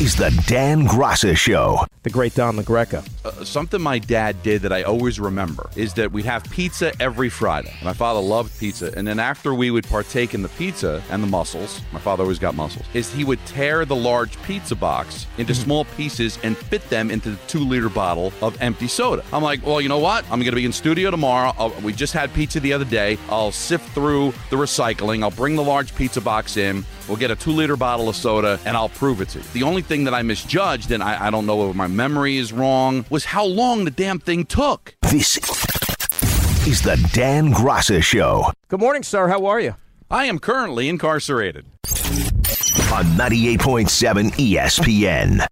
is the Dan Graca Show. The great Don LaGreca. Uh, something my dad did that I always remember is that we'd have pizza every Friday. My father loved pizza. And then after we would partake in the pizza and the mussels, my father always got mussels, is he would tear the large pizza box into mm-hmm. small pieces and fit them into the two liter bottle of empty soda. I'm like, well, you know what? I'm going to be in studio tomorrow. I'll, we just had pizza the other day. I'll sift through the recycling. I'll bring the large pizza box in. We'll get a two liter bottle of soda and I'll prove it to you. The only thing that I misjudged, and I, I don't know if my memory is wrong, was how long the damn thing took. This is the Dan Graca Show. Good morning, sir. How are you? I am currently incarcerated. On 98.7 ESPN.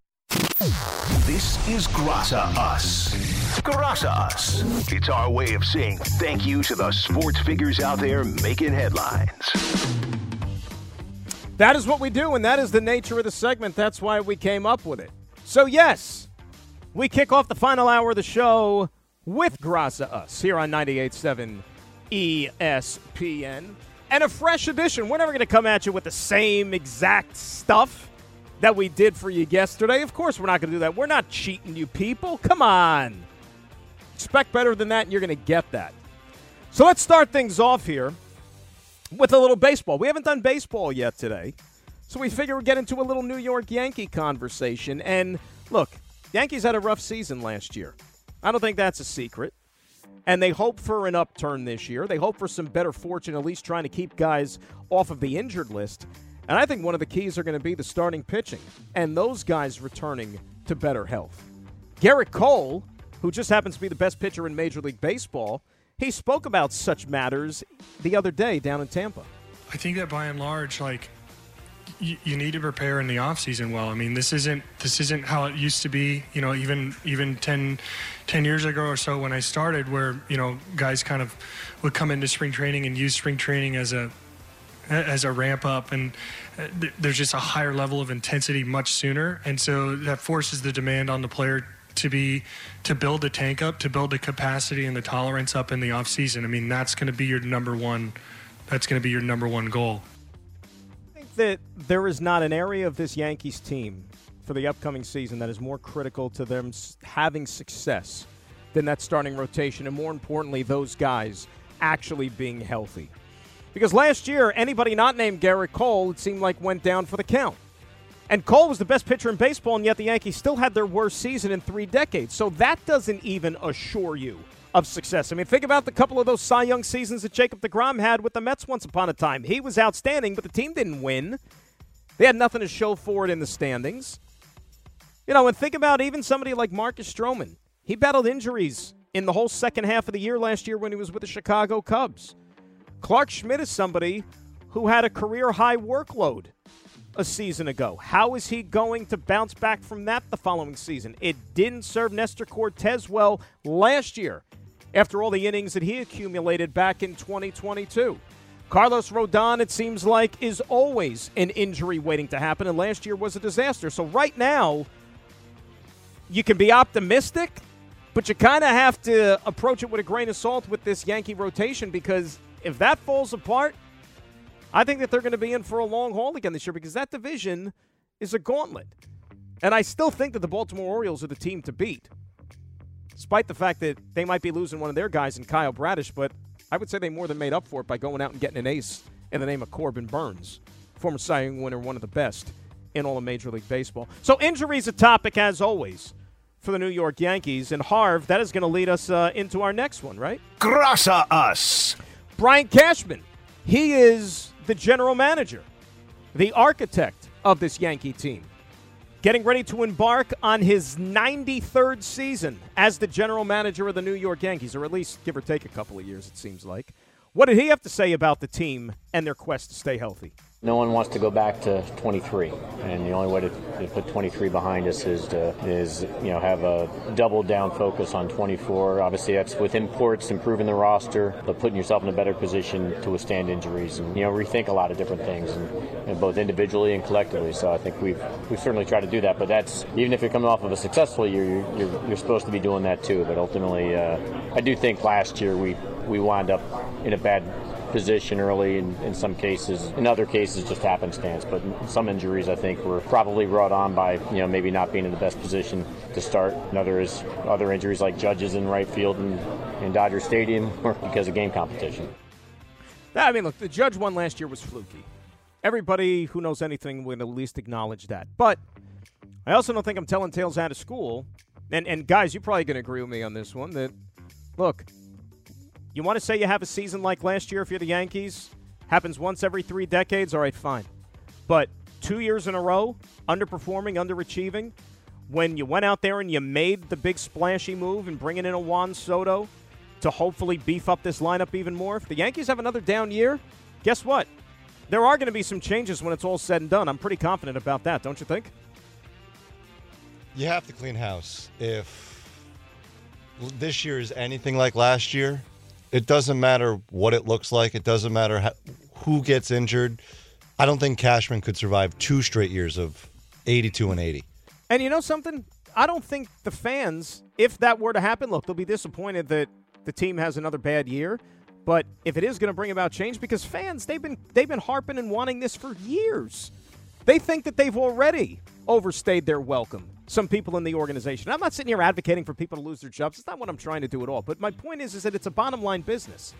This is Graca Us. Graca Us. It's our way of saying thank you to the sports figures out there making headlines. That is what we do, and that is the nature of the segment. That's why we came up with it. So, yes, we kick off the final hour of the show with Graca Us here on 98.7 ESPN. And a fresh edition. We're never going to come at you with the same exact stuff that we did for you yesterday. Of course, we're not going to do that. We're not cheating you people. Come on. Expect better than that, and you're going to get that. So let's start things off here with a little baseball. We haven't done baseball yet today. So we figure we'd get into a little New York Yankee conversation. And look, Yankees had a rough season last year. I don't think that's a secret. And they hope for an upturn this year. They hope for some better fortune, at least trying to keep guys off of the injured list. And I think one of the keys are going to be the starting pitching and those guys returning to better health. Gerrit Cole, who just happens to be the best pitcher in Major League Baseball, he spoke about such matters the other day down in Tampa. I think that by and large, like you, need to prepare in the off season well. I mean, this isn't this isn't how it used to be. You know, even even 10, 10 years ago or so when I started, where you know guys kind of would come into spring training and use spring training as a as a ramp up and uh, there's just a higher level of intensity much sooner and so that forces the demand on the player to be to build the tank up, to build the capacity and the tolerance up in the off season. I mean, that's going to be your number one. That's going to be your number one goal. I think that there is not an area of this Yankees team for the upcoming season that is more critical to them having success than that starting rotation, and more importantly, those guys actually being healthy. Because last year, anybody not named Gerrit Cole, it seemed like went down for the count. And Cole was the best pitcher in baseball, and yet the Yankees still had their worst season in three decades. So that doesn't even assure you of success. I mean, think about the couple of those Cy Young seasons that Jacob DeGrom had with the Mets once upon a time. He was outstanding, but the team didn't win. They had nothing to show for it in the standings. You know, and think about even somebody like Marcus Stroman. He battled injuries in the whole second half of the year last year when he was with the Chicago Cubs. Clarke Schmidt is somebody who had a career high workload a season ago. How is he going to bounce back from that the following season? It didn't serve Nestor Cortes well last year after all the innings that he accumulated back in 2022. Carlos Rodon, it seems like, is always an injury waiting to happen, and last year was a disaster. So, right now, you can be optimistic, but you kind of have to approach it with a grain of salt with this Yankee rotation because if that falls apart, I think that they're going to be in for a long haul again this year because that division is a gauntlet. And I still think that the Baltimore Orioles are the team to beat, despite the fact that they might be losing one of their guys in Kyle Bradish. But I would say they more than made up for it by going out and getting an ace in the name of Corbin Burnes, former Cy Young winner, one of the best in all of Major League Baseball. So injuries a topic as always for the New York Yankees. And Harv, that is going to lead us uh, into our next one, right? Graca us. Brian Cashman. He is the general manager, the architect of this Yankee team, getting ready to embark on his 93rd season as the general manager of the New York Yankees, or at least give or take a couple of years, it seems like. What did he have to say about the team and their quest to stay healthy? No one wants to go back to 23, and the only way to, to, put 23 behind us is to is you know have a double down focus on 24. Obviously, that's with imports, improving the roster, but putting yourself in a better position to withstand injuries and you know rethink a lot of different things, and, and both individually and collectively. So I think we've we've certainly tried to do that. But that's even if you're coming off of a successful year, you're you're, you're supposed to be doing that too. But ultimately, uh, I do think last year we we wound up in a bad position early in, in some cases. In other cases, just happenstance. But some injuries, I think, were probably brought on by you know maybe not being in the best position to start. And others, other injuries like judges in right field and in Dodger Stadium, or because of game competition. I mean, look, the judge one last year was fluky. Everybody who knows anything would at least acknowledge that. But I also don't think I'm telling tales out of school. And, and guys, you're probably going to agree with me on this one that, look, you want to say you have a season like last year if you're the Yankees? Happens once every three decades? All right, fine. But two years in a row, underperforming, underachieving, when you went out there and you made the big splashy move and bringing in a Juan Soto to hopefully beef up this lineup even more, if the Yankees have another down year, guess what? There are going to be some changes when it's all said and done. I'm pretty confident about that, don't you think? You have to clean house. If this year is anything like last year, it doesn't matter what it looks like. It doesn't matter how, who gets injured. I don't think Cashman could survive two straight years of 82 and 80. And you know something? I don't think the fans, if that were to happen, look, they'll be disappointed that the team has another bad year. But if it is going to bring about change, because fans they've been they've been harping and wanting this for years. They think that they've already overstayed their welcome. Some people in the organization. I'm not sitting here advocating for people to lose their jobs. It's not what I'm trying to do at all. But my point is, is that it's a bottom line business,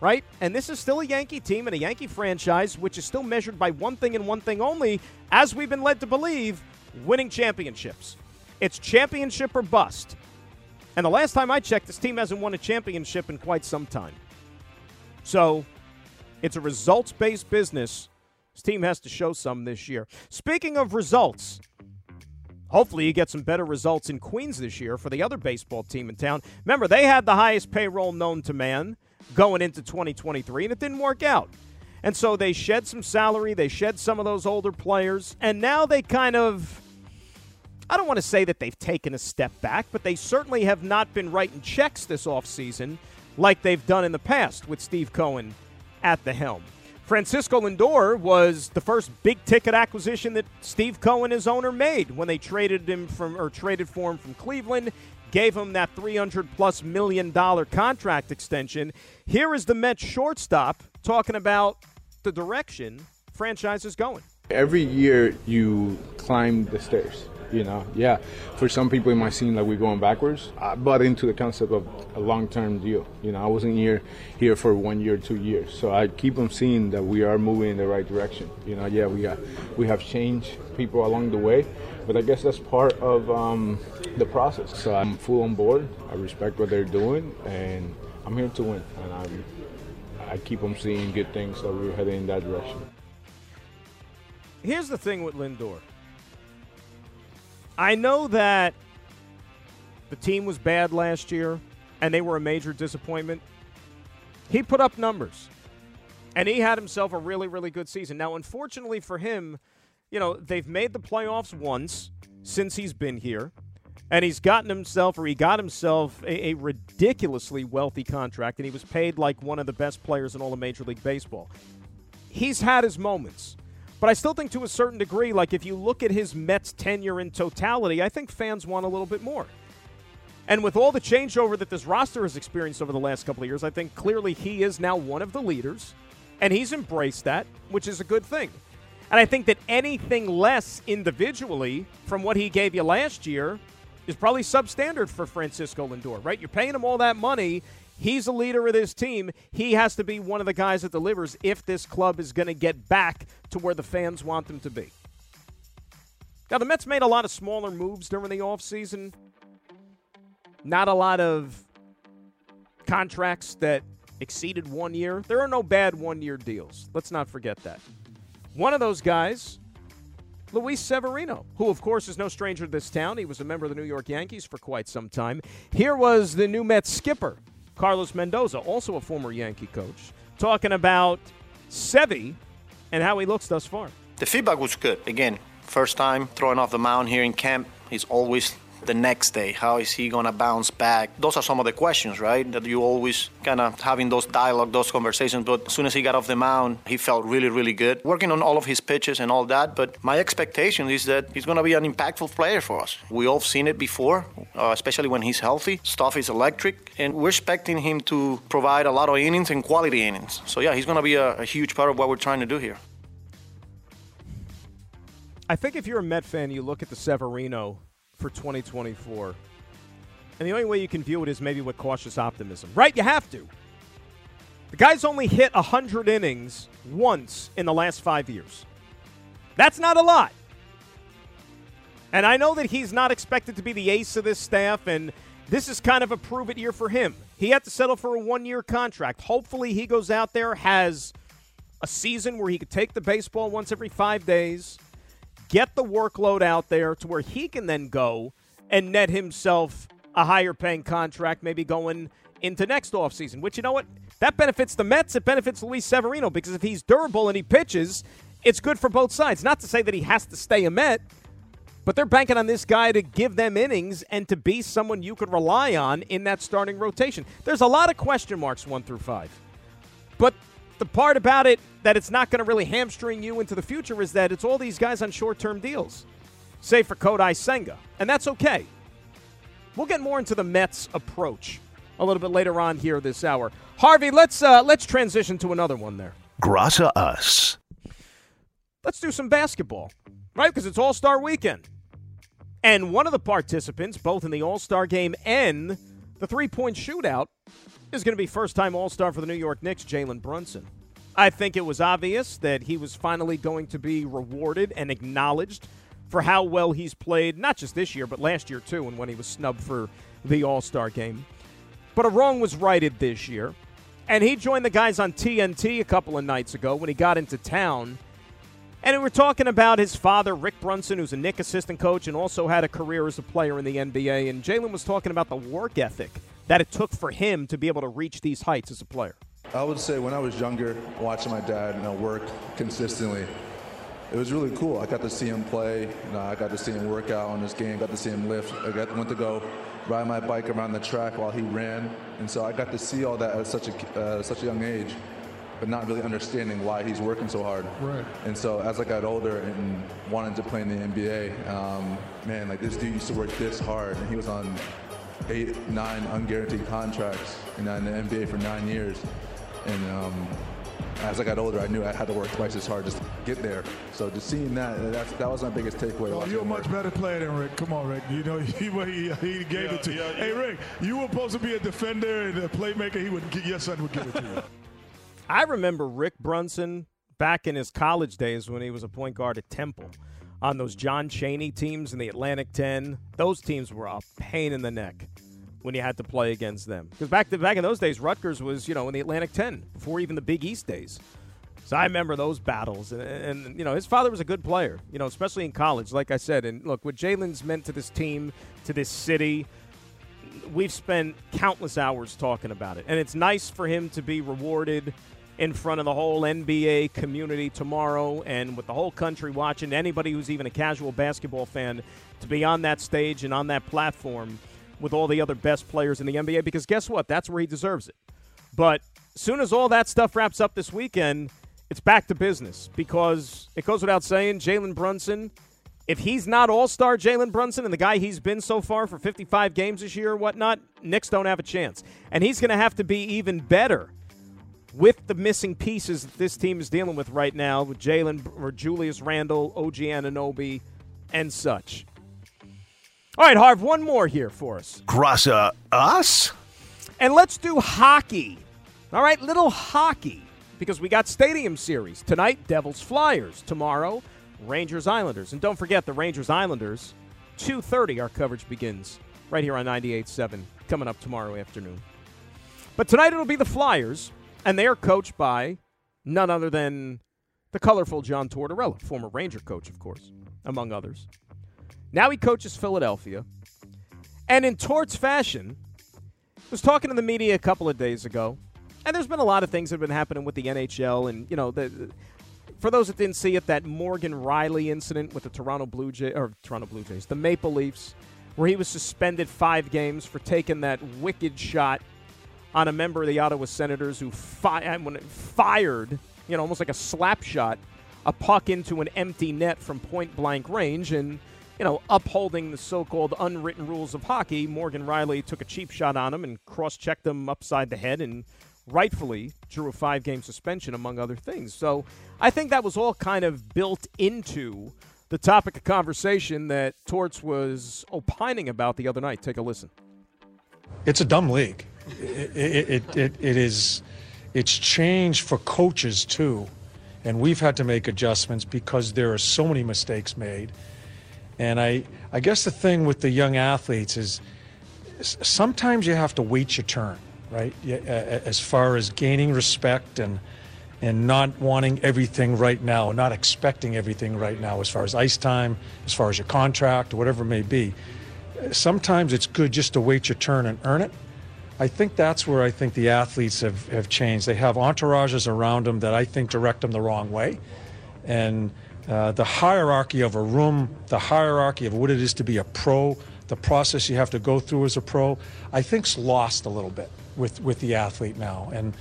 right? And this is still a Yankee team and a Yankee franchise, which is still measured by one thing and one thing only, as we've been led to believe, winning championships. It's championship or bust. And the last time I checked, this team hasn't won a championship in quite some time. So it's a results based business this team has to show some this year. Speaking of results, hopefully you get some better results in Queens this year for the other baseball team in town. Remember, they had the highest payroll known to man going into 2023, and it didn't work out. And so they shed some salary, they shed some of those older players, and now they kind of. I don't want to say that they've taken a step back, but they certainly have not been writing checks this offseason like they've done in the past with Steve Cohen at the helm. Francisco Lindor was the first big ticket acquisition that Steve Cohen, his owner, made when they traded him from or traded for him from Cleveland, gave him that 300 plus million dollar contract extension. Here is the Mets shortstop talking about the direction franchise is going. Every year you climb the stairs you know, yeah, for some people it might seem like we're going backwards. I bought into the concept of a long-term deal. You know, I wasn't here here for one year, two years. So I keep them seeing that we are moving in the right direction. You know, yeah, we got we have changed people along the way, but I guess that's part of um, the process. So I'm full on board. I respect what they're doing, and I'm here to win. And I'm, I keep them seeing good things that we're heading in that direction. Here's the thing with Lindor. I know that the team was bad last year and they were a major disappointment. He put up numbers and he had himself a really, really good season. Now, unfortunately for him, you know, they've made the playoffs once since he's been here. And he's gotten himself, or he got himself, a, a, ridiculously wealthy contract, and he was paid like one of the best players in all of Major League Baseball. He's had his moments. But I still think to a certain degree, like if you look at his Mets tenure in totality, I think fans want a little bit more. And with all the changeover that this roster has experienced over the last couple of years, I think clearly he is now one of the leaders, and he's embraced that, which is a good thing. And I think that anything less individually from what he gave you last year is probably substandard for Francisco Lindor, right? You're paying him all that money. He's a leader of this team. He has to be one of the guys that delivers if this club is going to get back to where the fans want them to be. Now, the Mets made a lot of smaller moves during the offseason. Not a lot of contracts that exceeded one year. There are no bad one year deals. Let's not forget that. One of those guys, Luis Severino, who, of course, is no stranger to this town. He was a member of the New York Yankees for quite some time. Here was the new Mets skipper, Carlos Mendoza, also a former Yankee coach, talking about Sevy and how he looks thus far. The feedback was good. Again, first time throwing off the mound here in camp. He's always the next day? How is he going to bounce back? Those are some of the questions, right? That you always kind of having those dialogue, those conversations. But as soon as he got off the mound, he felt really, really good. Working on all of his pitches and all that. But my expectation is that he's going to be an impactful player for us. We all seen it before, uh, especially when he's healthy. Stuff is electric, and we're expecting him to provide a lot of innings and quality innings. So yeah, he's going to be a, a huge part of what we're trying to do here. I think if you're a Met fan, you look at the Severino for 2024. And the only way you can view it is maybe with cautious optimism. Right? You have to. The guy's only hit 100 innings once in the last five years. That's not a lot. And I know that he's not expected to be the ace of this staff, and this is kind of a prove it year for him. He had to settle for a one year contract. Hopefully, he goes out there, has a season where he could take the baseball once every five days, get the workload out there to where he can then go and net himself a higher paying contract, maybe going into next offseason, which you know what? That benefits the Mets. It benefits Luis Severino because if he's durable and he pitches, it's good for both sides. Not to say that he has to stay a Met, but they're banking on this guy to give them innings and to be someone you could rely on in that starting rotation. There's a lot of question marks one through five. But the part about it that it's not going to really hamstring you into the future is that it's all these guys on short term deals, save for Kodai Senga. And that's okay. We'll get more into the Mets' approach a little bit later on here this hour. Harvey, let's uh, let's transition to another one there. Graca us. Let's do some basketball, right? Because it's All Star Weekend, and one of the participants, both in the All Star game and the three point shootout, is going to be first time All Star for the New York Knicks, Jalen Brunson. I think it was obvious that he was finally going to be rewarded and acknowledged for how well he's played, not just this year, but last year too, and when he was snubbed for the All Star game. But a wrong was righted this year. And he joined the guys on TNT a couple of nights ago when he got into town. And we were talking about his father, Rick Brunson, who's a Knick assistant coach and also had a career as a player in the NBA. And Jalen was talking about the work ethic that it took for him to be able to reach these heights as a player. I would say when I was younger, watching my dad you know, work consistently, it was really cool. I got to see him play. You know, I got to see him work out on this game. Got to see him lift. I got, went to go ride my bike around the track while he ran, and so I got to see all that at such a uh, such a young age, but not really understanding why he's working so hard. Right. And so as I got older and wanted to play in the NBA, um, man, like this dude used to work this hard, and he was on eight, nine unguaranteed contracts and in the NBA for nine years. And um, as I got older, I knew I had to work twice as hard just to get there. So just seeing that, that's, that was my biggest takeaway. Oh, you're a much better player than Rick. Come on, Rick. You know, he, he, he gave Yeah, it to you. yeah, Hey, yeah. Rick, you were supposed to be a defender and a playmaker. He would, your son would give it to you. I remember Rick Brunson back in his college days when he was a point guard at Temple on those John Chaney teams in the Atlantic 10. Those teams were a pain in the neck when you had to play against them. Because back, back in those days, Rutgers was, you know, in the Atlantic 10 before even the Big East days. So I remember those battles. And, and, you know, his father was a good player, you know, especially in college, like I said. And look, what Jalen's meant to this team, to this city, we've spent countless hours talking about it. And it's nice for him to be rewarded in front of the whole NBA community tomorrow and with the whole country watching, anybody who's even a casual basketball fan, to be on that stage and on that platform with all the other best players in the NBA because guess what? That's where he deserves it. But soon as all that stuff wraps up this weekend, it's back to business because it goes without saying, Jalen Brunson, if he's not All Star Jalen Brunson and the guy he's been so far for 55 games this year or whatnot, Knicks don't have a chance. And he's going to have to be even better with the missing pieces that this team is dealing with right now with Jalen or Julius Randle, OG Anunoby, and such. All right, Harv, one more here for us. Graca uh, us? And let's do hockey. All right, little hockey. Because we got Stadium Series. Tonight, Devils Flyers. Tomorrow, Rangers Islanders. And don't forget the Rangers Islanders, 2.30 our coverage begins right here on 98.7 coming up tomorrow afternoon. But tonight it'll be the Flyers, and they are coached by none other than the colorful John Tortorella, former Ranger coach, of course, among others. Now he coaches Philadelphia. And in Torts fashion, was talking to the media a couple of days ago, and there's been a lot of things that have been happening with the NHL, and you know, the, for those that didn't see it, that Morgan Rielly incident with the Toronto Blue Jays or Toronto Blue Jays, the Maple Leafs, where he was suspended five games for taking that wicked shot on a member of the Ottawa Senators who fi- when fired, you know, almost like a slap shot, a puck into an empty net from point blank range, and you know, upholding the so-called unwritten rules of hockey, Morgan Rielly took a cheap shot on him and cross-checked him upside the head and rightfully drew a five game suspension, among other things. So I think that was all kind of built into the topic of conversation that Torts was opining about the other night. Take a listen. It's a dumb league. It, it, it, it, is, it's changed for coaches too. And we've had to make adjustments because there are so many mistakes made. And I, I guess the thing with the young athletes is sometimes you have to wait your turn right? As far as gaining respect and and not wanting everything right now, not expecting everything right now, as far as ice time, as far as your contract, whatever it may be. Sometimes it's good just to wait your turn and earn it. I think that's where I think the athletes have, have changed. They have entourages around them that I think direct them the wrong way. And uh, the hierarchy of a room, the hierarchy of what it is to be a pro, the process you have to go through as a pro, I think's lost a little bit with, with the athlete now. And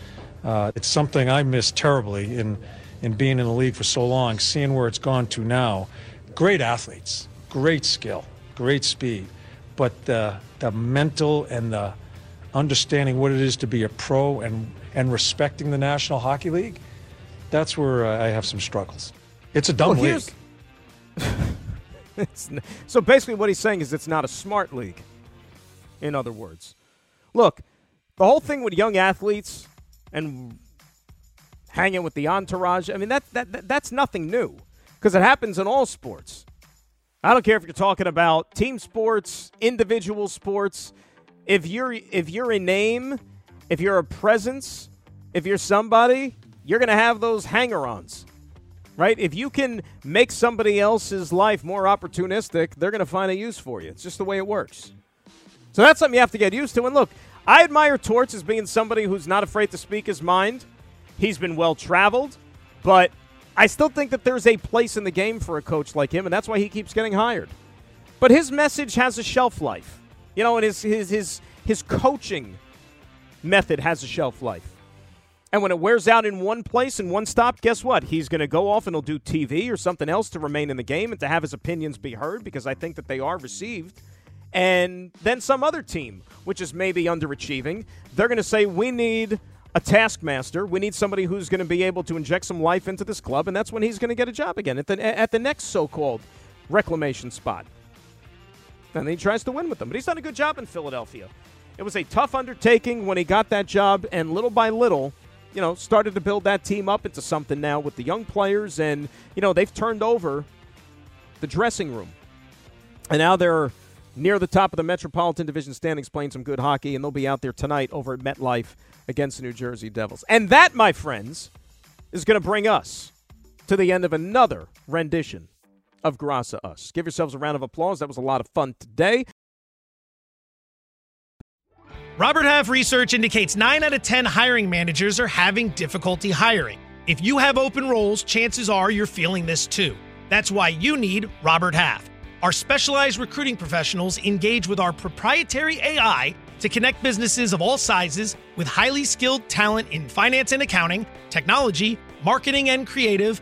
uh, it's something I miss terribly in, in being in the league for so long, seeing where it's gone to now. Great athletes, great skill, great speed, but the, the mental and the understanding what it is to be a pro and, and respecting the National Hockey League, that's where uh, I have some struggles. It's a dumb well, league. so basically, what he's saying is it's not a smart league. In other words, look, the whole thing with young athletes and hanging with the entourage, I mean, that, that, that that's nothing new because it happens in all sports. I don't care if you're talking about team sports, individual sports. If you're if you're a name, if you're a presence, if you're somebody, you're going to have those hanger-ons. Right? If you can make somebody else's life more opportunistic, they're going to find a use for you. It's just the way it works. So that's something you have to get used to. And look, I admire Torts as being somebody who's not afraid to speak his mind. He's been well traveled, but I still think that there's a place in the game for a coach like him, and that's why he keeps getting hired. But his message has a shelf life. You know, and his his his his coaching method has a shelf life. And when it wears out in one place and one stop, guess what? He's going to go off and he'll do TV or something else to remain in the game and to have his opinions be heard because I think that they are received and then some other team, which is maybe underachieving, they're going to say, we need a taskmaster. We need somebody who's going to be able to inject some life into this club, and that's when he's going to get a job again at the, at the next so called reclamation spot. And he tries to win with them. But he's done a good job in Philadelphia. It was a tough undertaking when he got that job, and little by little, you know, started to build that team up into something now with the young players, and, you know, they've turned over the dressing room. And now they're near the top of the Metropolitan Division standings playing some good hockey, and they'll be out there tonight over at MetLife against the New Jersey Devils. And that, my friends, is going to bring us to the end of another rendition of Graca Us. Give yourselves a round of applause. That was a lot of fun today. Robert Half research indicates 9 out of 10 hiring managers are having difficulty hiring. If you have open roles, chances are you're feeling this too. That's why you need Robert Half. Our specialized recruiting professionals engage with our proprietary AI to connect businesses of all sizes with highly skilled talent in finance and accounting, technology, marketing and creative,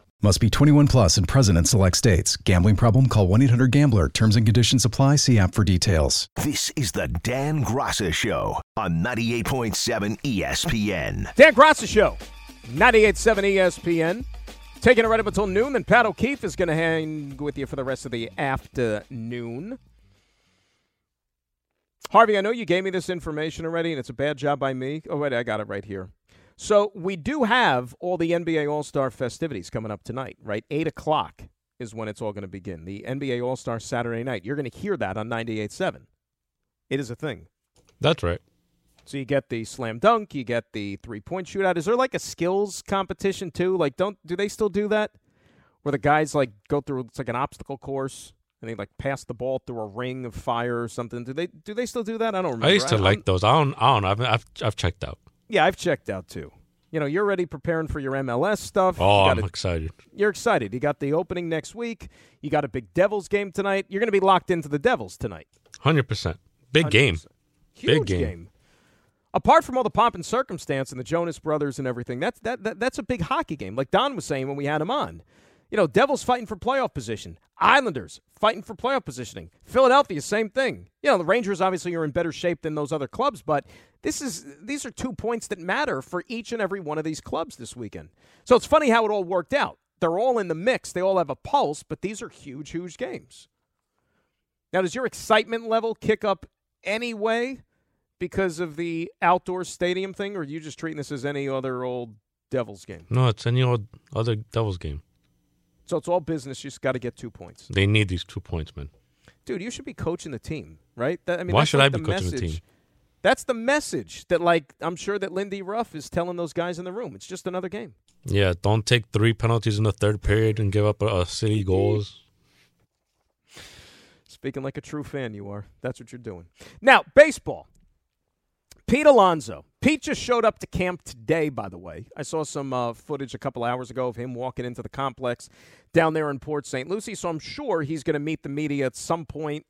Must be 21 plus and present in select states. Gambling problem? Call 1 800 GAMBLER. Terms and conditions apply. See app for details. This is the Dan Graca Show on 98.7 ESPN. Dan Graca Show, 98.7 ESPN. Taking it right up until noon. Then Pat O'Keefe is going to hang with you for the rest of the afternoon. Harvey, I know you gave me this information already, and it's a bad job by me. Oh, wait, I got it right here. So we do have all the NBA All Star festivities coming up tonight, right? 8 o'clock is when it's all going to begin. The NBA All Star Saturday night. You're going to hear that on 98.7. It is a thing. That's right. So you get the slam dunk, you get the three point shootout. Is there like a skills competition too? Like, don't do they still do that? Where the guys like go through it's like an obstacle course and they like pass the ball through a ring of fire or something. Do they do they still do that? I don't remember. I used to I, like I'm- those. I don't. I don't know. I've, I've I've checked out. Yeah, I've checked out too. You know, you're already preparing for your MLS stuff. Oh, I'm a- excited. You're excited. You got the opening next week. You got a big Devils game tonight. You're going to be locked into the Devils tonight. Hundred percent. Big game. Huge Big game. Apart from all the pomp and circumstance and the Jonas Brothers and everything, that's that, that that's a big hockey game. Like Don was saying when we had him on. You know, Devils fighting for playoff position. Islanders fighting for playoff positioning. Philadelphia, same thing. You know, the Rangers obviously are in better shape than those other clubs, but this is these are two points that matter for each and every one of these clubs this weekend. So it's funny how it all worked out. They're all in the mix. They all have a pulse, but these are huge, huge games. Now, does your excitement level kick up anyway because of the outdoor stadium thing, or are you just treating this as any other old Devils game? No, it's any old other Devils game. So it's all business. You just got to get two points. They need these two points, man. Dude, you should be coaching the team, right? That, I mean, Why should like I be coaching the team? That's the message that, like, I'm sure that Lindy Ruff is telling those guys in the room. It's just another game. Yeah, don't take three penalties in the third period and give up a, a city goals. Speaking like a true fan, you are. That's what you're doing. Now, baseball. Pete Alonso. Pete just showed up to camp today, by the way. I saw some uh, footage a couple hours ago of him walking into the complex down there in Port St. Lucie, so I'm sure he's going to meet the media at some point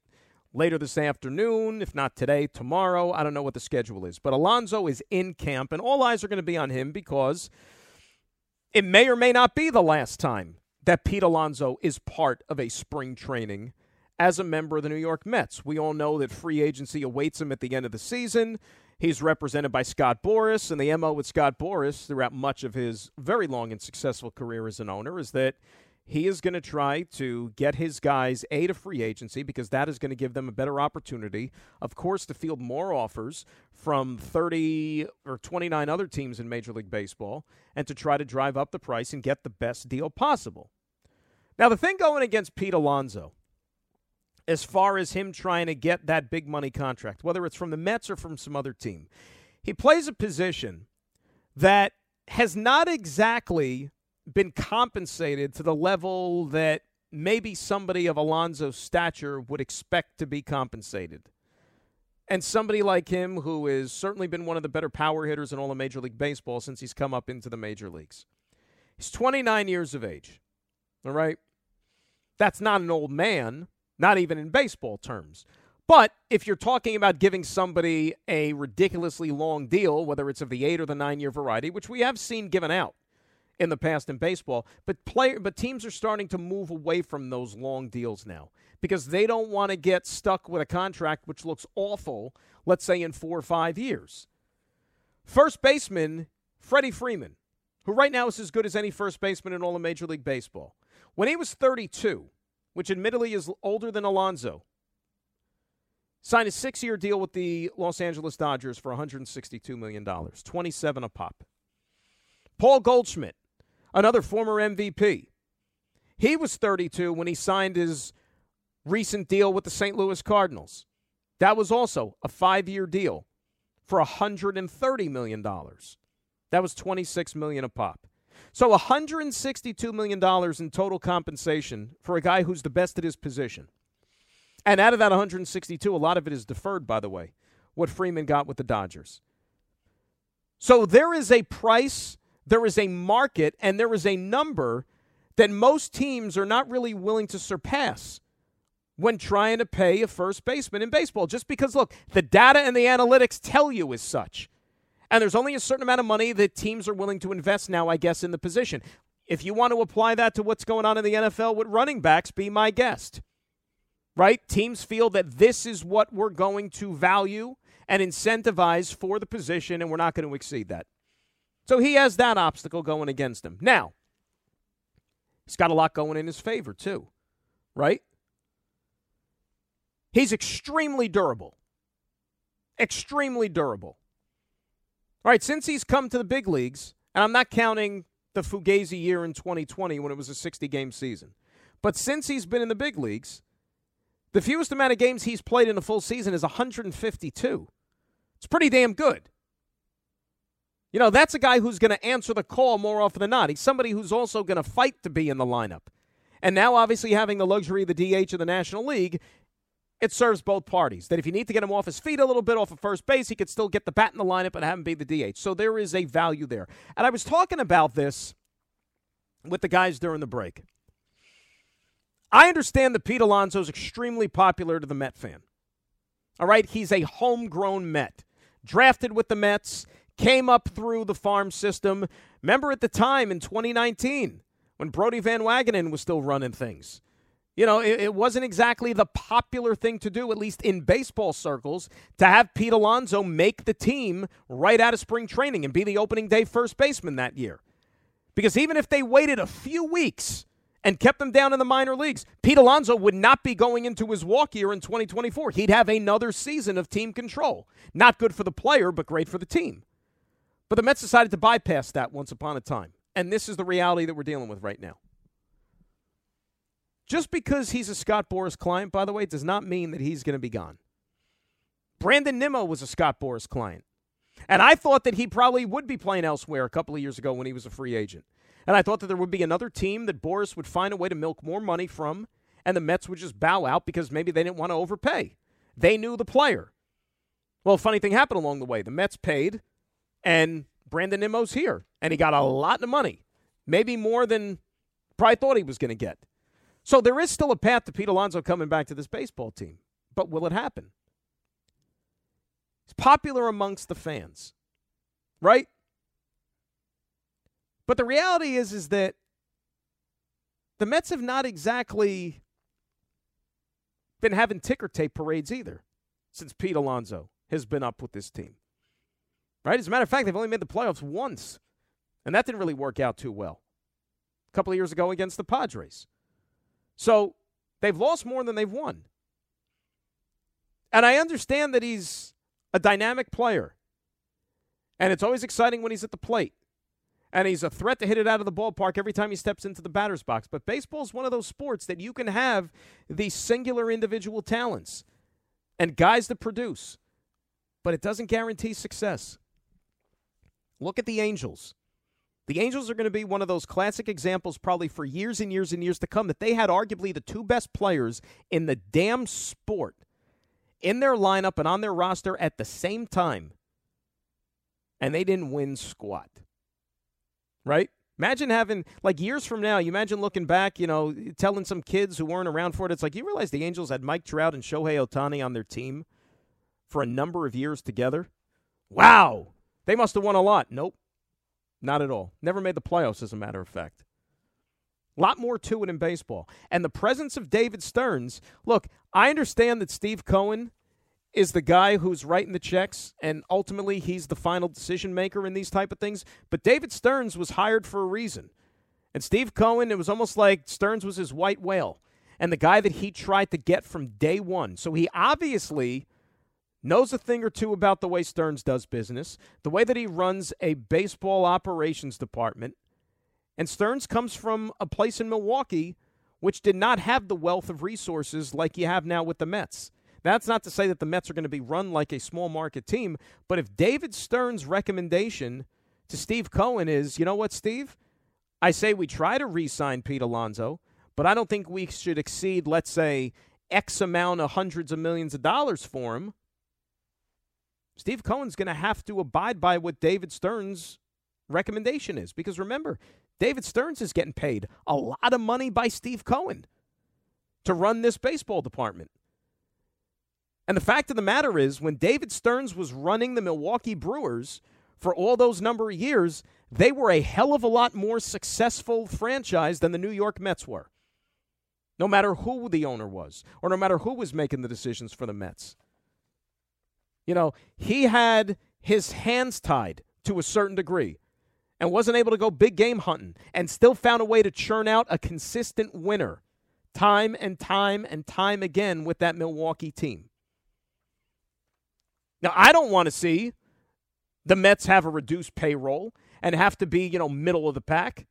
later this afternoon, if not today, tomorrow. I don't know what the schedule is. But Alonso is in camp, and all eyes are going to be on him because it may or may not be the last time that Pete Alonso is part of a spring training as a member of the New York Mets. We all know that free agency awaits him at the end of the season. He's represented by Scott Boras, and the MO with Scott Boras throughout much of his very long and successful career as an owner is that he is going to try to get his guys a to free agency because that is going to give them a better opportunity, of course, to field more offers from 30 or 29 other teams in Major League Baseball and to try to drive up the price and get the best deal possible. Now, the thing going against Pete Alonso, as far as him trying to get that big money contract, whether it's from the Mets or from some other team, he plays a position that has not exactly been compensated to the level that maybe somebody of Alonso's stature would expect to be compensated. And somebody like him, who has certainly been one of the better power hitters in all of Major League Baseball since he's come up into the major leagues. He's 29 years of age. All right? That's not an old man, not even in baseball terms. But if you're talking about giving somebody a ridiculously long deal, whether it's of the eight or the nine year variety, which we have seen given out in the past in baseball, but player but teams are starting to move away from those long deals now because they don't want to get stuck with a contract which looks awful, let's say in four or five years. First baseman, Freddie Freeman, who right now is as good as any first baseman in all of Major League Baseball. When he was 32, which admittedly is older than Alonso, signed a six year deal with the Los Angeles Dodgers for $162 million, 27 a pop. Paul Goldschmidt, another former MVP, he was 32 when he signed his recent deal with the St. Louis Cardinals. That was also a five year deal for $130 million. That was 26 million a pop. So $162 million in total compensation for a guy who's the best at his position. And out of that 162, a lot of it is deferred, by the way, what Freeman got with the Dodgers. So there is a price, there is a market, and there is a number that most teams are not really willing to surpass when trying to pay a first baseman in baseball. Just because, look, the data and the analytics tell you as such. And there's only a certain amount of money that teams are willing to invest now, I guess, in the position. If you want to apply that to what's going on in the NFL with running backs, be my guest. Right? Teams feel that this is what we're going to value and incentivize for the position, and we're not going to exceed that. So he has that obstacle going against him. Now, he's got a lot going in his favor, too. Right? He's extremely durable. extremely durable. All right, since he's come to the big leagues, and I'm not counting the Fugazi year in 2020 when it was a 60 game season, but since he's been in the big leagues, the fewest amount of games he's played in a full season is 152. It's pretty damn good. You know, that's a guy who's going to answer the call more often than not. He's somebody who's also going to fight to be in the lineup. And now, obviously, having the luxury of the DH of the National League, it serves both parties. That if you need to get him off his feet a little bit off of first base, he could still get the bat in the lineup and have him be the DH. So there is a value there. And I was talking about this with the guys during the break. I understand that Pete Alonso is extremely popular to the Met fan. All right, he's a homegrown Met, drafted with the Mets, came up through the farm system. Remember at the time in 2019 when Brodie Van Wagenen was still running things. You know, it, it, wasn't exactly the popular thing to do, at least in baseball circles, to have Pete Alonso make the team right out of spring training and be the opening day first baseman that year. Because even if they waited a few weeks and kept them down in the minor leagues, Pete Alonso would not be going into his walk year in 2024. He'd have another season of team control. Not good for the player, but great for the team. But the Mets decided to bypass that once upon a time. And this is the reality that we're dealing with right now. Just because he's a Scott Boras client, by the way, does not mean that he's going to be gone. Brandon Nimmo was a Scott Boras client. And I thought that he probably would be playing elsewhere a couple of years ago when he was a free agent. And I thought that there would be another team that Boras would find a way to milk more money from, and the Mets would just bow out because maybe they didn't want to overpay. They knew the player. Well, funny thing happened along the way. The Mets paid, and Brandon Nimmo's here, and he got a lot of money, maybe more than probably thought he was going to get. So there is still a path to Pete Alonso coming back to this baseball team, but will it happen? It's popular amongst the fans, right? But the reality is is that the Mets have not exactly been having ticker tape parades either since Pete Alonso has been up with this team. Right? As a matter of fact, they've only made the playoffs once, and that didn't really work out too well. A couple of years ago against the Padres. So they've lost more than they've won. And I understand that he's a dynamic player. And it's always exciting when he's at the plate and he's a threat to hit it out of the ballpark every time he steps into the batter's box. But baseball is one of those sports that you can have these singular individual talents and guys that produce, but it doesn't guarantee success. Look at the Angels. The Angels are going to be one of those classic examples, probably for years and years and years to come, that they had arguably the two best players in the damn sport in their lineup and on their roster at the same time, and they didn't win squat right? Imagine having, like, years from now, you imagine looking back, you know, telling some kids who weren't around for it, it's like, you realize the Angels had Mike Trout and Shohei Ohtani on their team for a number of years together? Wow. They must have won a lot. Nope. Not at all. Never made the playoffs, as a matter of fact. A lot more to it in baseball. And the presence of David Stearns, look, I understand that Steve Cohen is the guy who's writing the checks and ultimately he's the final decision maker in these type of things but david stearns was hired for a reason and steve cohen it was almost like stearns was his white whale and the guy that he tried to get from day one so he obviously knows a thing or two about the way stearns does business the way that he runs a baseball operations department and stearns comes from a place in milwaukee which did not have the wealth of resources like you have now with the mets that's not to say that the Mets are going to be run like a small market team, but if David Stearns' recommendation to Steve Cohen is, you know what, Steve? I say we try to re sign Pete Alonso, but I don't think we should exceed, let's say, X amount of hundreds of millions of dollars for him. Steve Cohen's going to have to abide by what David Stearns' recommendation is. Because remember, David Stearns is getting paid a lot of money by Steve Cohen to run this baseball department. And the fact of the matter is, when David Stearns was running the Milwaukee Brewers for all those number of years, they were a hell of a lot more successful franchise than the New York Mets were. No matter who the owner was, or no matter who was making the decisions for the Mets. You know, he had his hands tied to a certain degree and wasn't able to go big game hunting and still found a way to churn out a consistent winner time and time and time again with that Milwaukee team. Now, I don't want to see the Mets have a reduced payroll and have to be, you know, middle of the pack.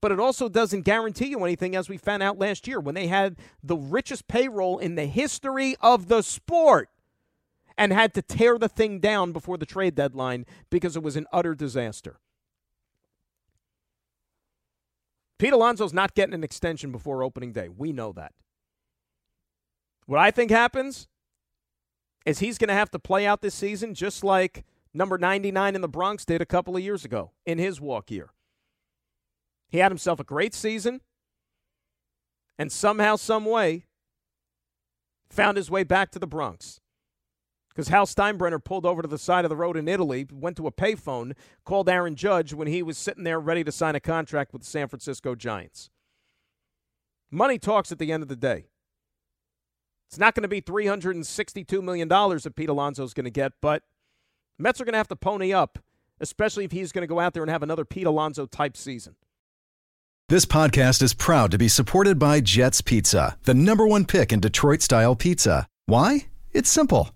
But it also doesn't guarantee you anything, as we found out last year when they had the richest payroll in the history of the sport and had to tear the thing down before the trade deadline because it was an utter disaster. Pete Alonso's not getting an extension before opening day. We know that. What I think happens is he's going to have to play out this season just like number 99 in the Bronx did a couple of years ago in his walk year. He had himself a great season and somehow, some way, found his way back to the Bronx because Hal Steinbrenner pulled over to the side of the road in Italy, went to a payphone, called Aaron Judge when he was sitting there ready to sign a contract with the San Francisco Giants. Money talks at the end of the day. It's not going to be $362 million that Pete Alonso is going to get, but Mets are going to have to pony up, especially if he's going to go out there and have another Pete Alonso type season. This podcast is proud to be supported by Jets Pizza, the number one pick in Detroit style pizza. Why? It's simple.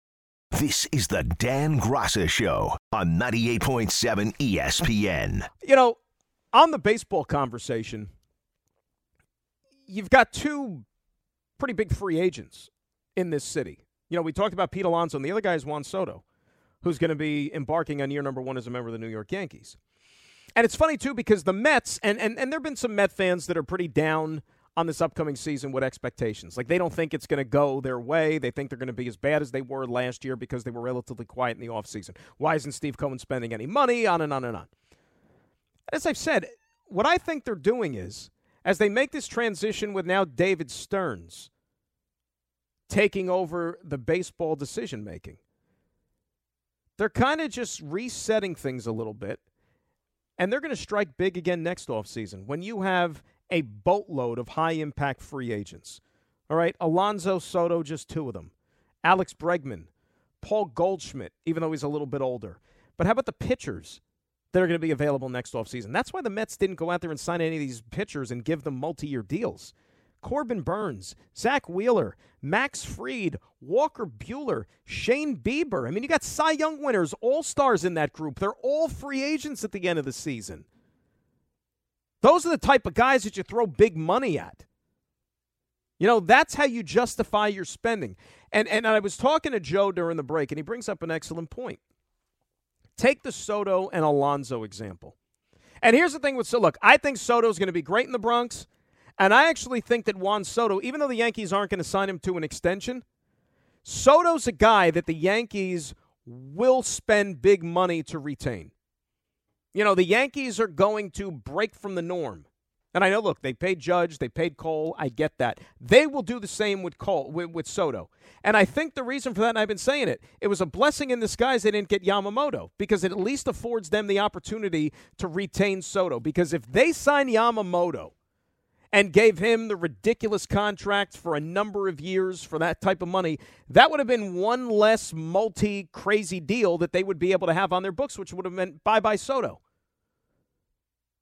This is the Dan Graca Show on 98.7 ESPN. You know, on the baseball conversation, you've got two pretty big free agents in this city. You know, we talked about Pete Alonso, and the other guy is Juan Soto, who's going to be embarking on year number one as a member of the New York Yankees. And it's funny, too, because the Mets, and, and, and there have been some Met fans that are pretty down on this upcoming season with expectations. Like, they don't think it's going to go their way. They think they're going to be as bad as they were last year because they were relatively quiet in the offseason. Why isn't Steve Cohen spending any money? On and on and on. As I've said, what I think they're doing is, as they make this transition with now David Stearns taking over the baseball decision making, they're kind of just resetting things a little bit. And they're going to strike big again next offseason when you have a boatload of high impact free agents. All right, Alonso Soto, just two of them. Alex Bregman, Paul Goldschmidt, even though he's a little bit older. But how about the pitchers that are going to be available next offseason? That's why the Mets didn't go out there and sign any of these pitchers and give them multi year deals. Corbin Burnes, Zack Wheeler, Max Fried, Walker Buehler, Shane Bieber. I mean, you got Cy Young winners, all stars in that group. They're all free agents at the end of the season. Those are the type of guys that you throw big money at. You know, that's how you justify your spending. And and I was talking to Joe during the break, and he brings up an excellent point. Take the Soto and Alonso example. And here's the thing with so look, I think Soto's going to be great in the Bronx, and I actually think that Juan Soto, even though the Yankees aren't going to sign him to an extension, Soto's a guy that the Yankees will spend big money to retain. You know, the Yankees are going to break from the norm. And I know, look, they paid Judge, they paid Cole. I get that. They will do the same with Cole, with, with, Soto. And I think the reason for that, and I've been saying it, it was a blessing in disguise they didn't get Yamamoto because it at least affords them the opportunity to retain Soto. Because if they sign Yamamoto and gave him the ridiculous contract for a number of years for that type of money, that would have been one less multi crazy deal that they would be able to have on their books, which would have meant bye bye Soto.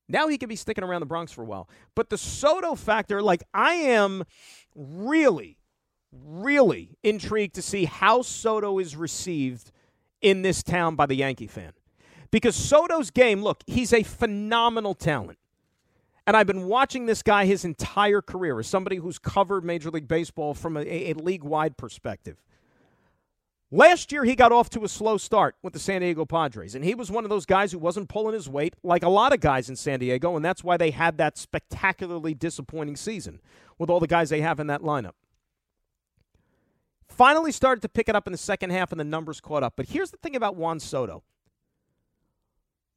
Now he could be sticking around the Bronx for a while. But the Soto factor, like, I am really, really intrigued to see how Soto is received in this town by the Yankee fan. Because Soto's game, look, he's a phenomenal talent. And I've been watching this guy his entire career as somebody who's covered Major League Baseball from a, a league wide perspective. Last year, he got off to a slow start with the San Diego Padres, and he was one of those guys who wasn't pulling his weight like a lot of guys in San Diego, and that's why they had that spectacularly disappointing season with all the guys they have in that lineup. Finally started to pick it up in the second half, and the numbers caught up. But here's the thing about Juan Soto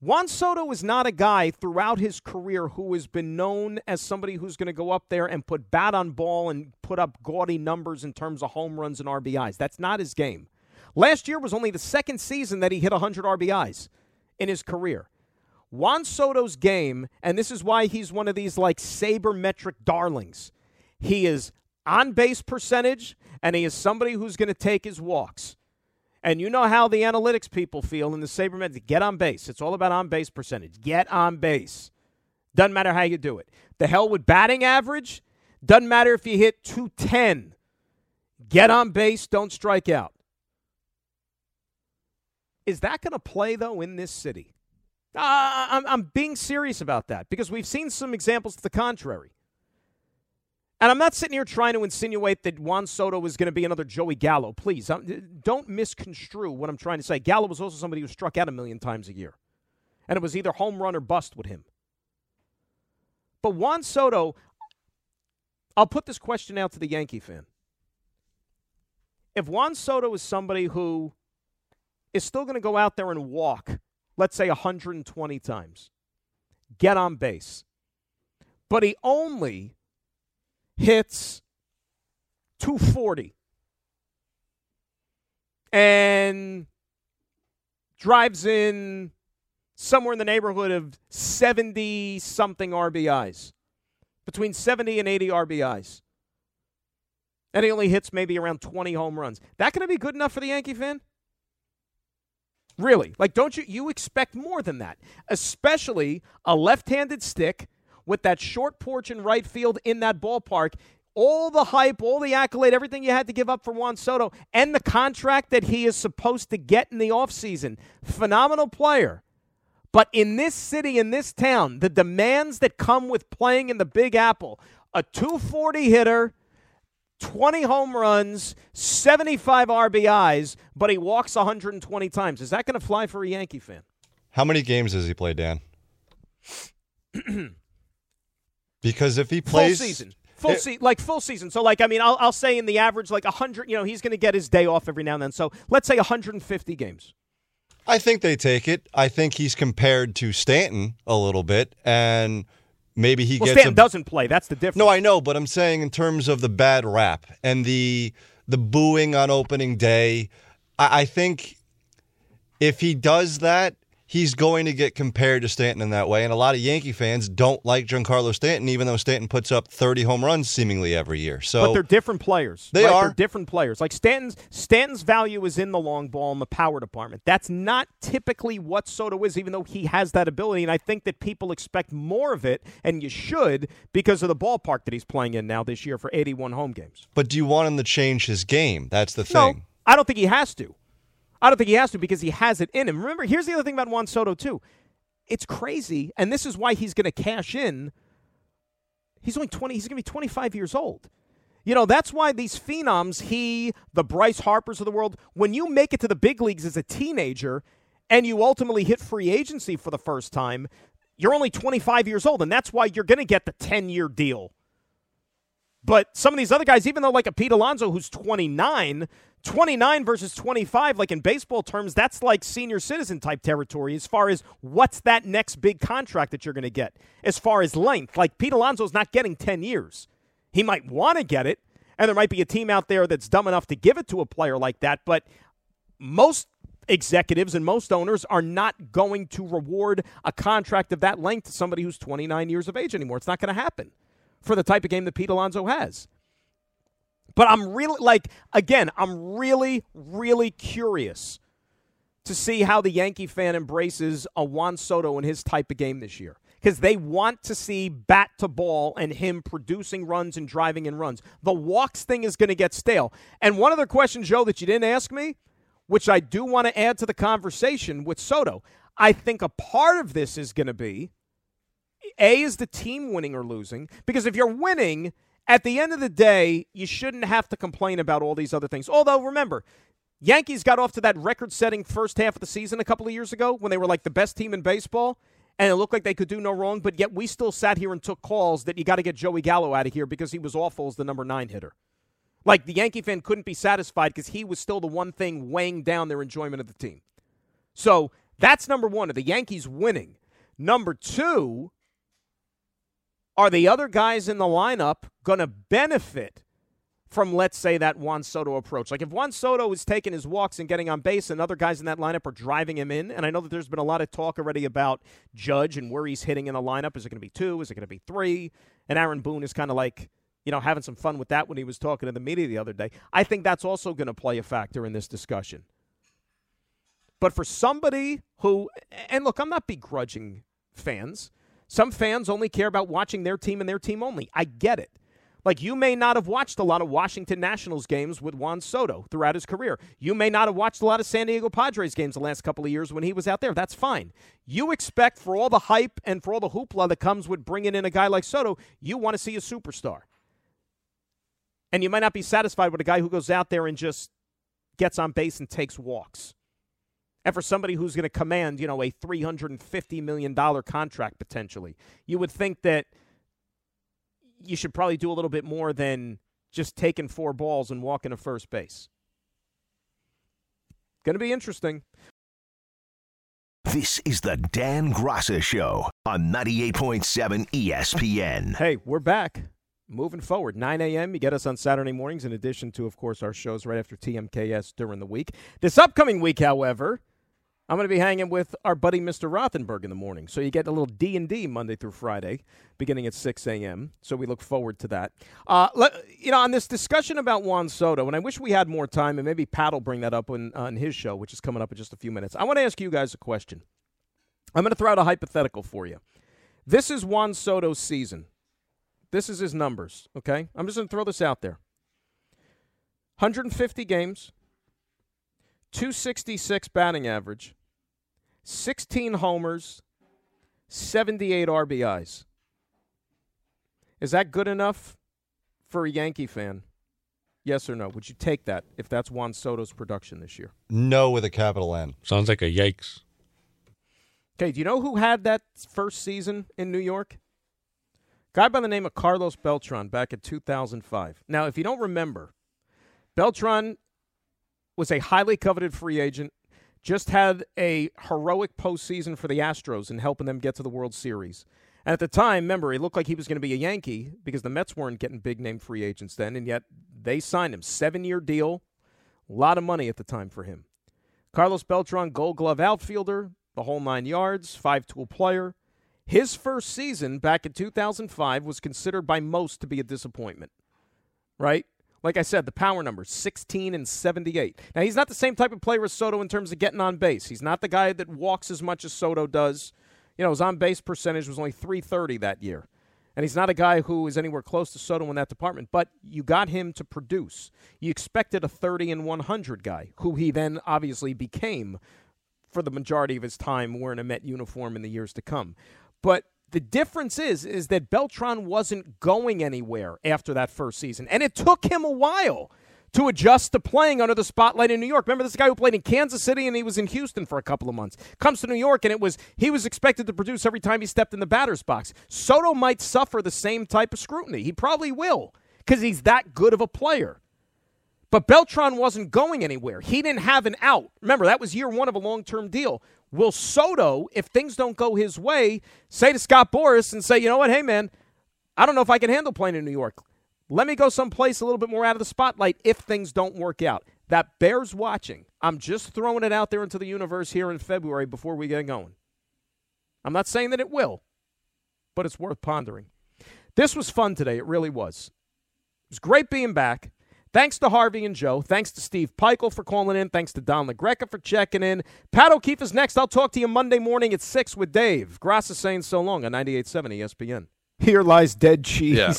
Juan Soto is not a guy throughout his career who has been known as somebody who's going to go up there and put bat on ball and put up gaudy numbers in terms of home runs and RBIs. That's not his game. Last year was only the second season that he hit 100 RBIs in his career. Juan Soto's game, and this is why he's one of these like sabermetric darlings, he is on base percentage and he is somebody who's going to take his walks. And you know how the analytics people feel in the sabermetric. Get on base. It's all about on base percentage. Get on base. Doesn't matter how you do it. The hell with batting average. Doesn't matter if you hit 210. Get on base. Don't strike out. Is that going to play, though, in this city? Uh, I'm, I'm being serious about that because we've seen some examples to the contrary. And I'm not sitting here trying to insinuate that Juan Soto is going to be another Joey Gallo. Please, um, don't misconstrue what I'm trying to say. Gallo was also somebody who struck out a million times a year. And it was either home run or bust with him. But Juan Soto, I'll put this question out to the Yankee fan. If Juan Soto is somebody who is still going to go out there and walk, let's say 120 times, get on base, but he only hits 240 and drives in somewhere in the neighborhood of 70 something RBIs, between 70 and 80 RBIs. And he only hits maybe around 20 home runs. That going to be good enough for the Yankee fan? Really? Like, don't you you expect more than that? Especially a left-handed stick with that short porch in right field in that ballpark. All the hype, all the accolade, everything you had to give up for Juan Soto, and the contract that he is supposed to get in the offseason. Phenomenal player. But in this city, in this town, the demands that come with playing in the Big Apple, a 240 hitter, 20 home runs, 75 RBIs, but he walks 120 times. Is that going to fly for a Yankee fan? How many games does he play, Dan? Because if he plays full season, full season, like full season. So, like, I mean, I'll, I'll say in the average, like hundred. You know, he's going to get his day off every now and then. So, let's say 150 games. I think they take it. I think he's compared to Stanton a little bit, and maybe he well, gets. Stanton a, doesn't play. That's the difference. No, I know, but I'm saying in terms of the bad rap and the the booing on opening day, I, I think if he does that, he's going to get compared to Stanton in that way. And a lot of Yankee fans don't like Giancarlo Stanton, even though Stanton puts up 30 home runs seemingly every year. So, but they're different players. They right? are they're different players. Like Stanton's Stanton's value is in the long ball and the power department. That's not typically what Soto is, even though he has that ability. And I think that people expect more of it, and you should because of the ballpark that he's playing in now this year for 81 home games. But do you want him to change his game? That's the no, thing. I don't think he has to. I don't think he has to because he has it in him. Remember, here's the other thing about Juan Soto too it's crazy, and this is why he's going to cash in. He's only 20, he's going to be 25 years old. You know, that's why these phenoms, he, the Bryce Harpers of the world, when you make it to the big leagues as a teenager and you ultimately hit free agency for the first time, you're only 25 years old, and that's why you're going to get the 10 year deal. But some of these other guys, even though like a Pete Alonso who's 29, 29 versus 25, like in baseball terms, that's like senior citizen type territory as far as what's that next big contract that you're going to get. As far as length, like Pete Alonso's not getting 10 years. He might want to get it, and there might be a team out there that's dumb enough to give it to a player like that, but most executives and most owners are not going to reward a contract of that length to somebody who's 29 years of age anymore. It's not going to happen for the type of game that Pete Alonso has. But I'm really, like, again, I'm really, really curious to see how the Yankee fan embraces a Juan Soto and his type of game this year. Because they want to see bat to ball and him producing runs and driving in runs. The walks thing is going to get stale. And one other question, Joe, that you didn't ask me, which I do want to add to the conversation with Soto. I think a part of this is going to be A, is the team winning or losing? Because if you're winning, at the end of the day, you shouldn't have to complain about all these other things. Although, remember, Yankees got off to that record setting first half of the season a couple of years ago when they were like the best team in baseball and it looked like they could do no wrong, but yet we still sat here and took calls that you got to get Joey Gallo out of here because he was awful as the number nine hitter. Like the Yankee fan couldn't be satisfied because he was still the one thing weighing down their enjoyment of the team. So that's number one. Are the Yankees winning? Number two, are the other guys in the lineup going to benefit from, let's say, that Juan Soto approach. Like if Juan Soto is taking his walks and getting on base, and other guys in that lineup are driving him in, and I know that there's been a lot of talk already about Judge and where he's hitting in the lineup. Is it going to be two? Is it going to be three? And Aaron Boone is kind of like, you know, having some fun with that when he was talking to the media the other day. I think that's also going to play a factor in this discussion. But for somebody who, and look, I'm not begrudging fans. Some fans only care about watching their team and their team only. I get it. Like you may not have watched a lot of Washington Nationals games with Juan Soto throughout his career. You may not have watched a lot of San Diego Padres games the last couple of years when he was out there. That's fine. You expect for all the hype and for all the hoopla that comes with bringing in a guy like Soto, you want to see a superstar. And you might not be satisfied with a guy who goes out there and just gets on base and takes walks. And for somebody who's going to command, you know, a $350 million contract potentially, you would think that – you should probably do a little bit more than just taking four balls and walking to first base. Going to be interesting. This is the Dan Graca Show on 98.7 ESPN. Hey, we're back. Moving forward, 9 a.m. You get us on Saturday mornings, in addition to, of course, our shows right after TMKS during the week. This upcoming week, however, I'm going to be hanging with our buddy Mr. Rothenberg in the morning. So you get a little D and D Monday through Friday, beginning at 6 a.m. So we look forward to that. Uh, let, you know, on this discussion about Juan Soto, and I wish we had more time, and maybe Pat will bring that up on, on his show, which is coming up in just a few minutes. I want to ask you guys a question. I'm going to throw out a hypothetical for you. This is Juan Soto's season. This is his numbers. Okay, I'm just going to throw this out there. 150 games, 266 batting average. 16 homers, 78 RBIs. Is that good enough for a Yankee fan? Yes or no? Would you take that if that's Juan Soto's production this year? No, with a capital N. Sounds like a yikes. Okay, do you know who had that first season in New York? Guy by the name of Carlos Beltran back in 2005. Now, if you don't remember, Beltran was a highly coveted free agent just had a heroic postseason for the Astros in helping them get to the World Series. And at the time, remember, he looked like he was going to be a Yankee because the Mets weren't getting big name free agents then, and yet they signed him. Seven year deal, a lot of money at the time for him. Carlos Beltran, gold glove outfielder, the whole nine yards, five tool player. His first season back in 2005 was considered by most to be a disappointment, right? Like I said, the power numbers 16 and 78. Now, he's not the same type of player as Soto in terms of getting on base. He's not the guy that walks as much as Soto does. You know, his on base percentage was only 330 that year. And he's not a guy who is anywhere close to Soto in that department, but you got him to produce. You expected a 30 and 100 guy, who he then obviously became for the majority of his time wearing a Met uniform in the years to come. But the difference is is that Beltran wasn't going anywhere after that first season, and it took him a while to adjust to playing under the spotlight in New York. Remember this guy who played in Kansas City and he was in Houston for a couple of months. Comes to New York and it was he was expected to produce every time he stepped in the batter's box. Soto might suffer the same type of scrutiny. He probably will cuz he's that good of a player. But Beltran wasn't going anywhere. He didn't have an out. Remember, that was year 1 of a long-term deal. Will Soto, if things don't go his way, say to Scott Boras and say, you know what, hey, man, I don't know if I can handle playing in New York. Let me go someplace a little bit more out of the spotlight if things don't work out. That bears watching. I'm just throwing it out there into the universe here in February before we get going. I'm not saying that it will, but it's worth pondering. This was fun today. It really was. It was great being back. Thanks to Harvey and Joe. Thanks to Steve Peichel for calling in. Thanks to Don LaGreca for checking in. Pat O'Keefe is next. I'll talk to you Monday morning at 6 with Dave. Graca's saying so long on 98.7 ESPN. Here lies dead cheese. Yeah.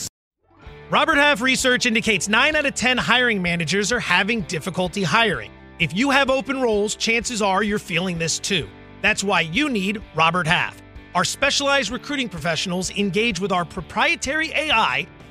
Robert Half research indicates 9 out of 10 hiring managers are having difficulty hiring. If you have open roles, chances are you're feeling this too. That's why you need Robert Half. Our specialized recruiting professionals engage with our proprietary AI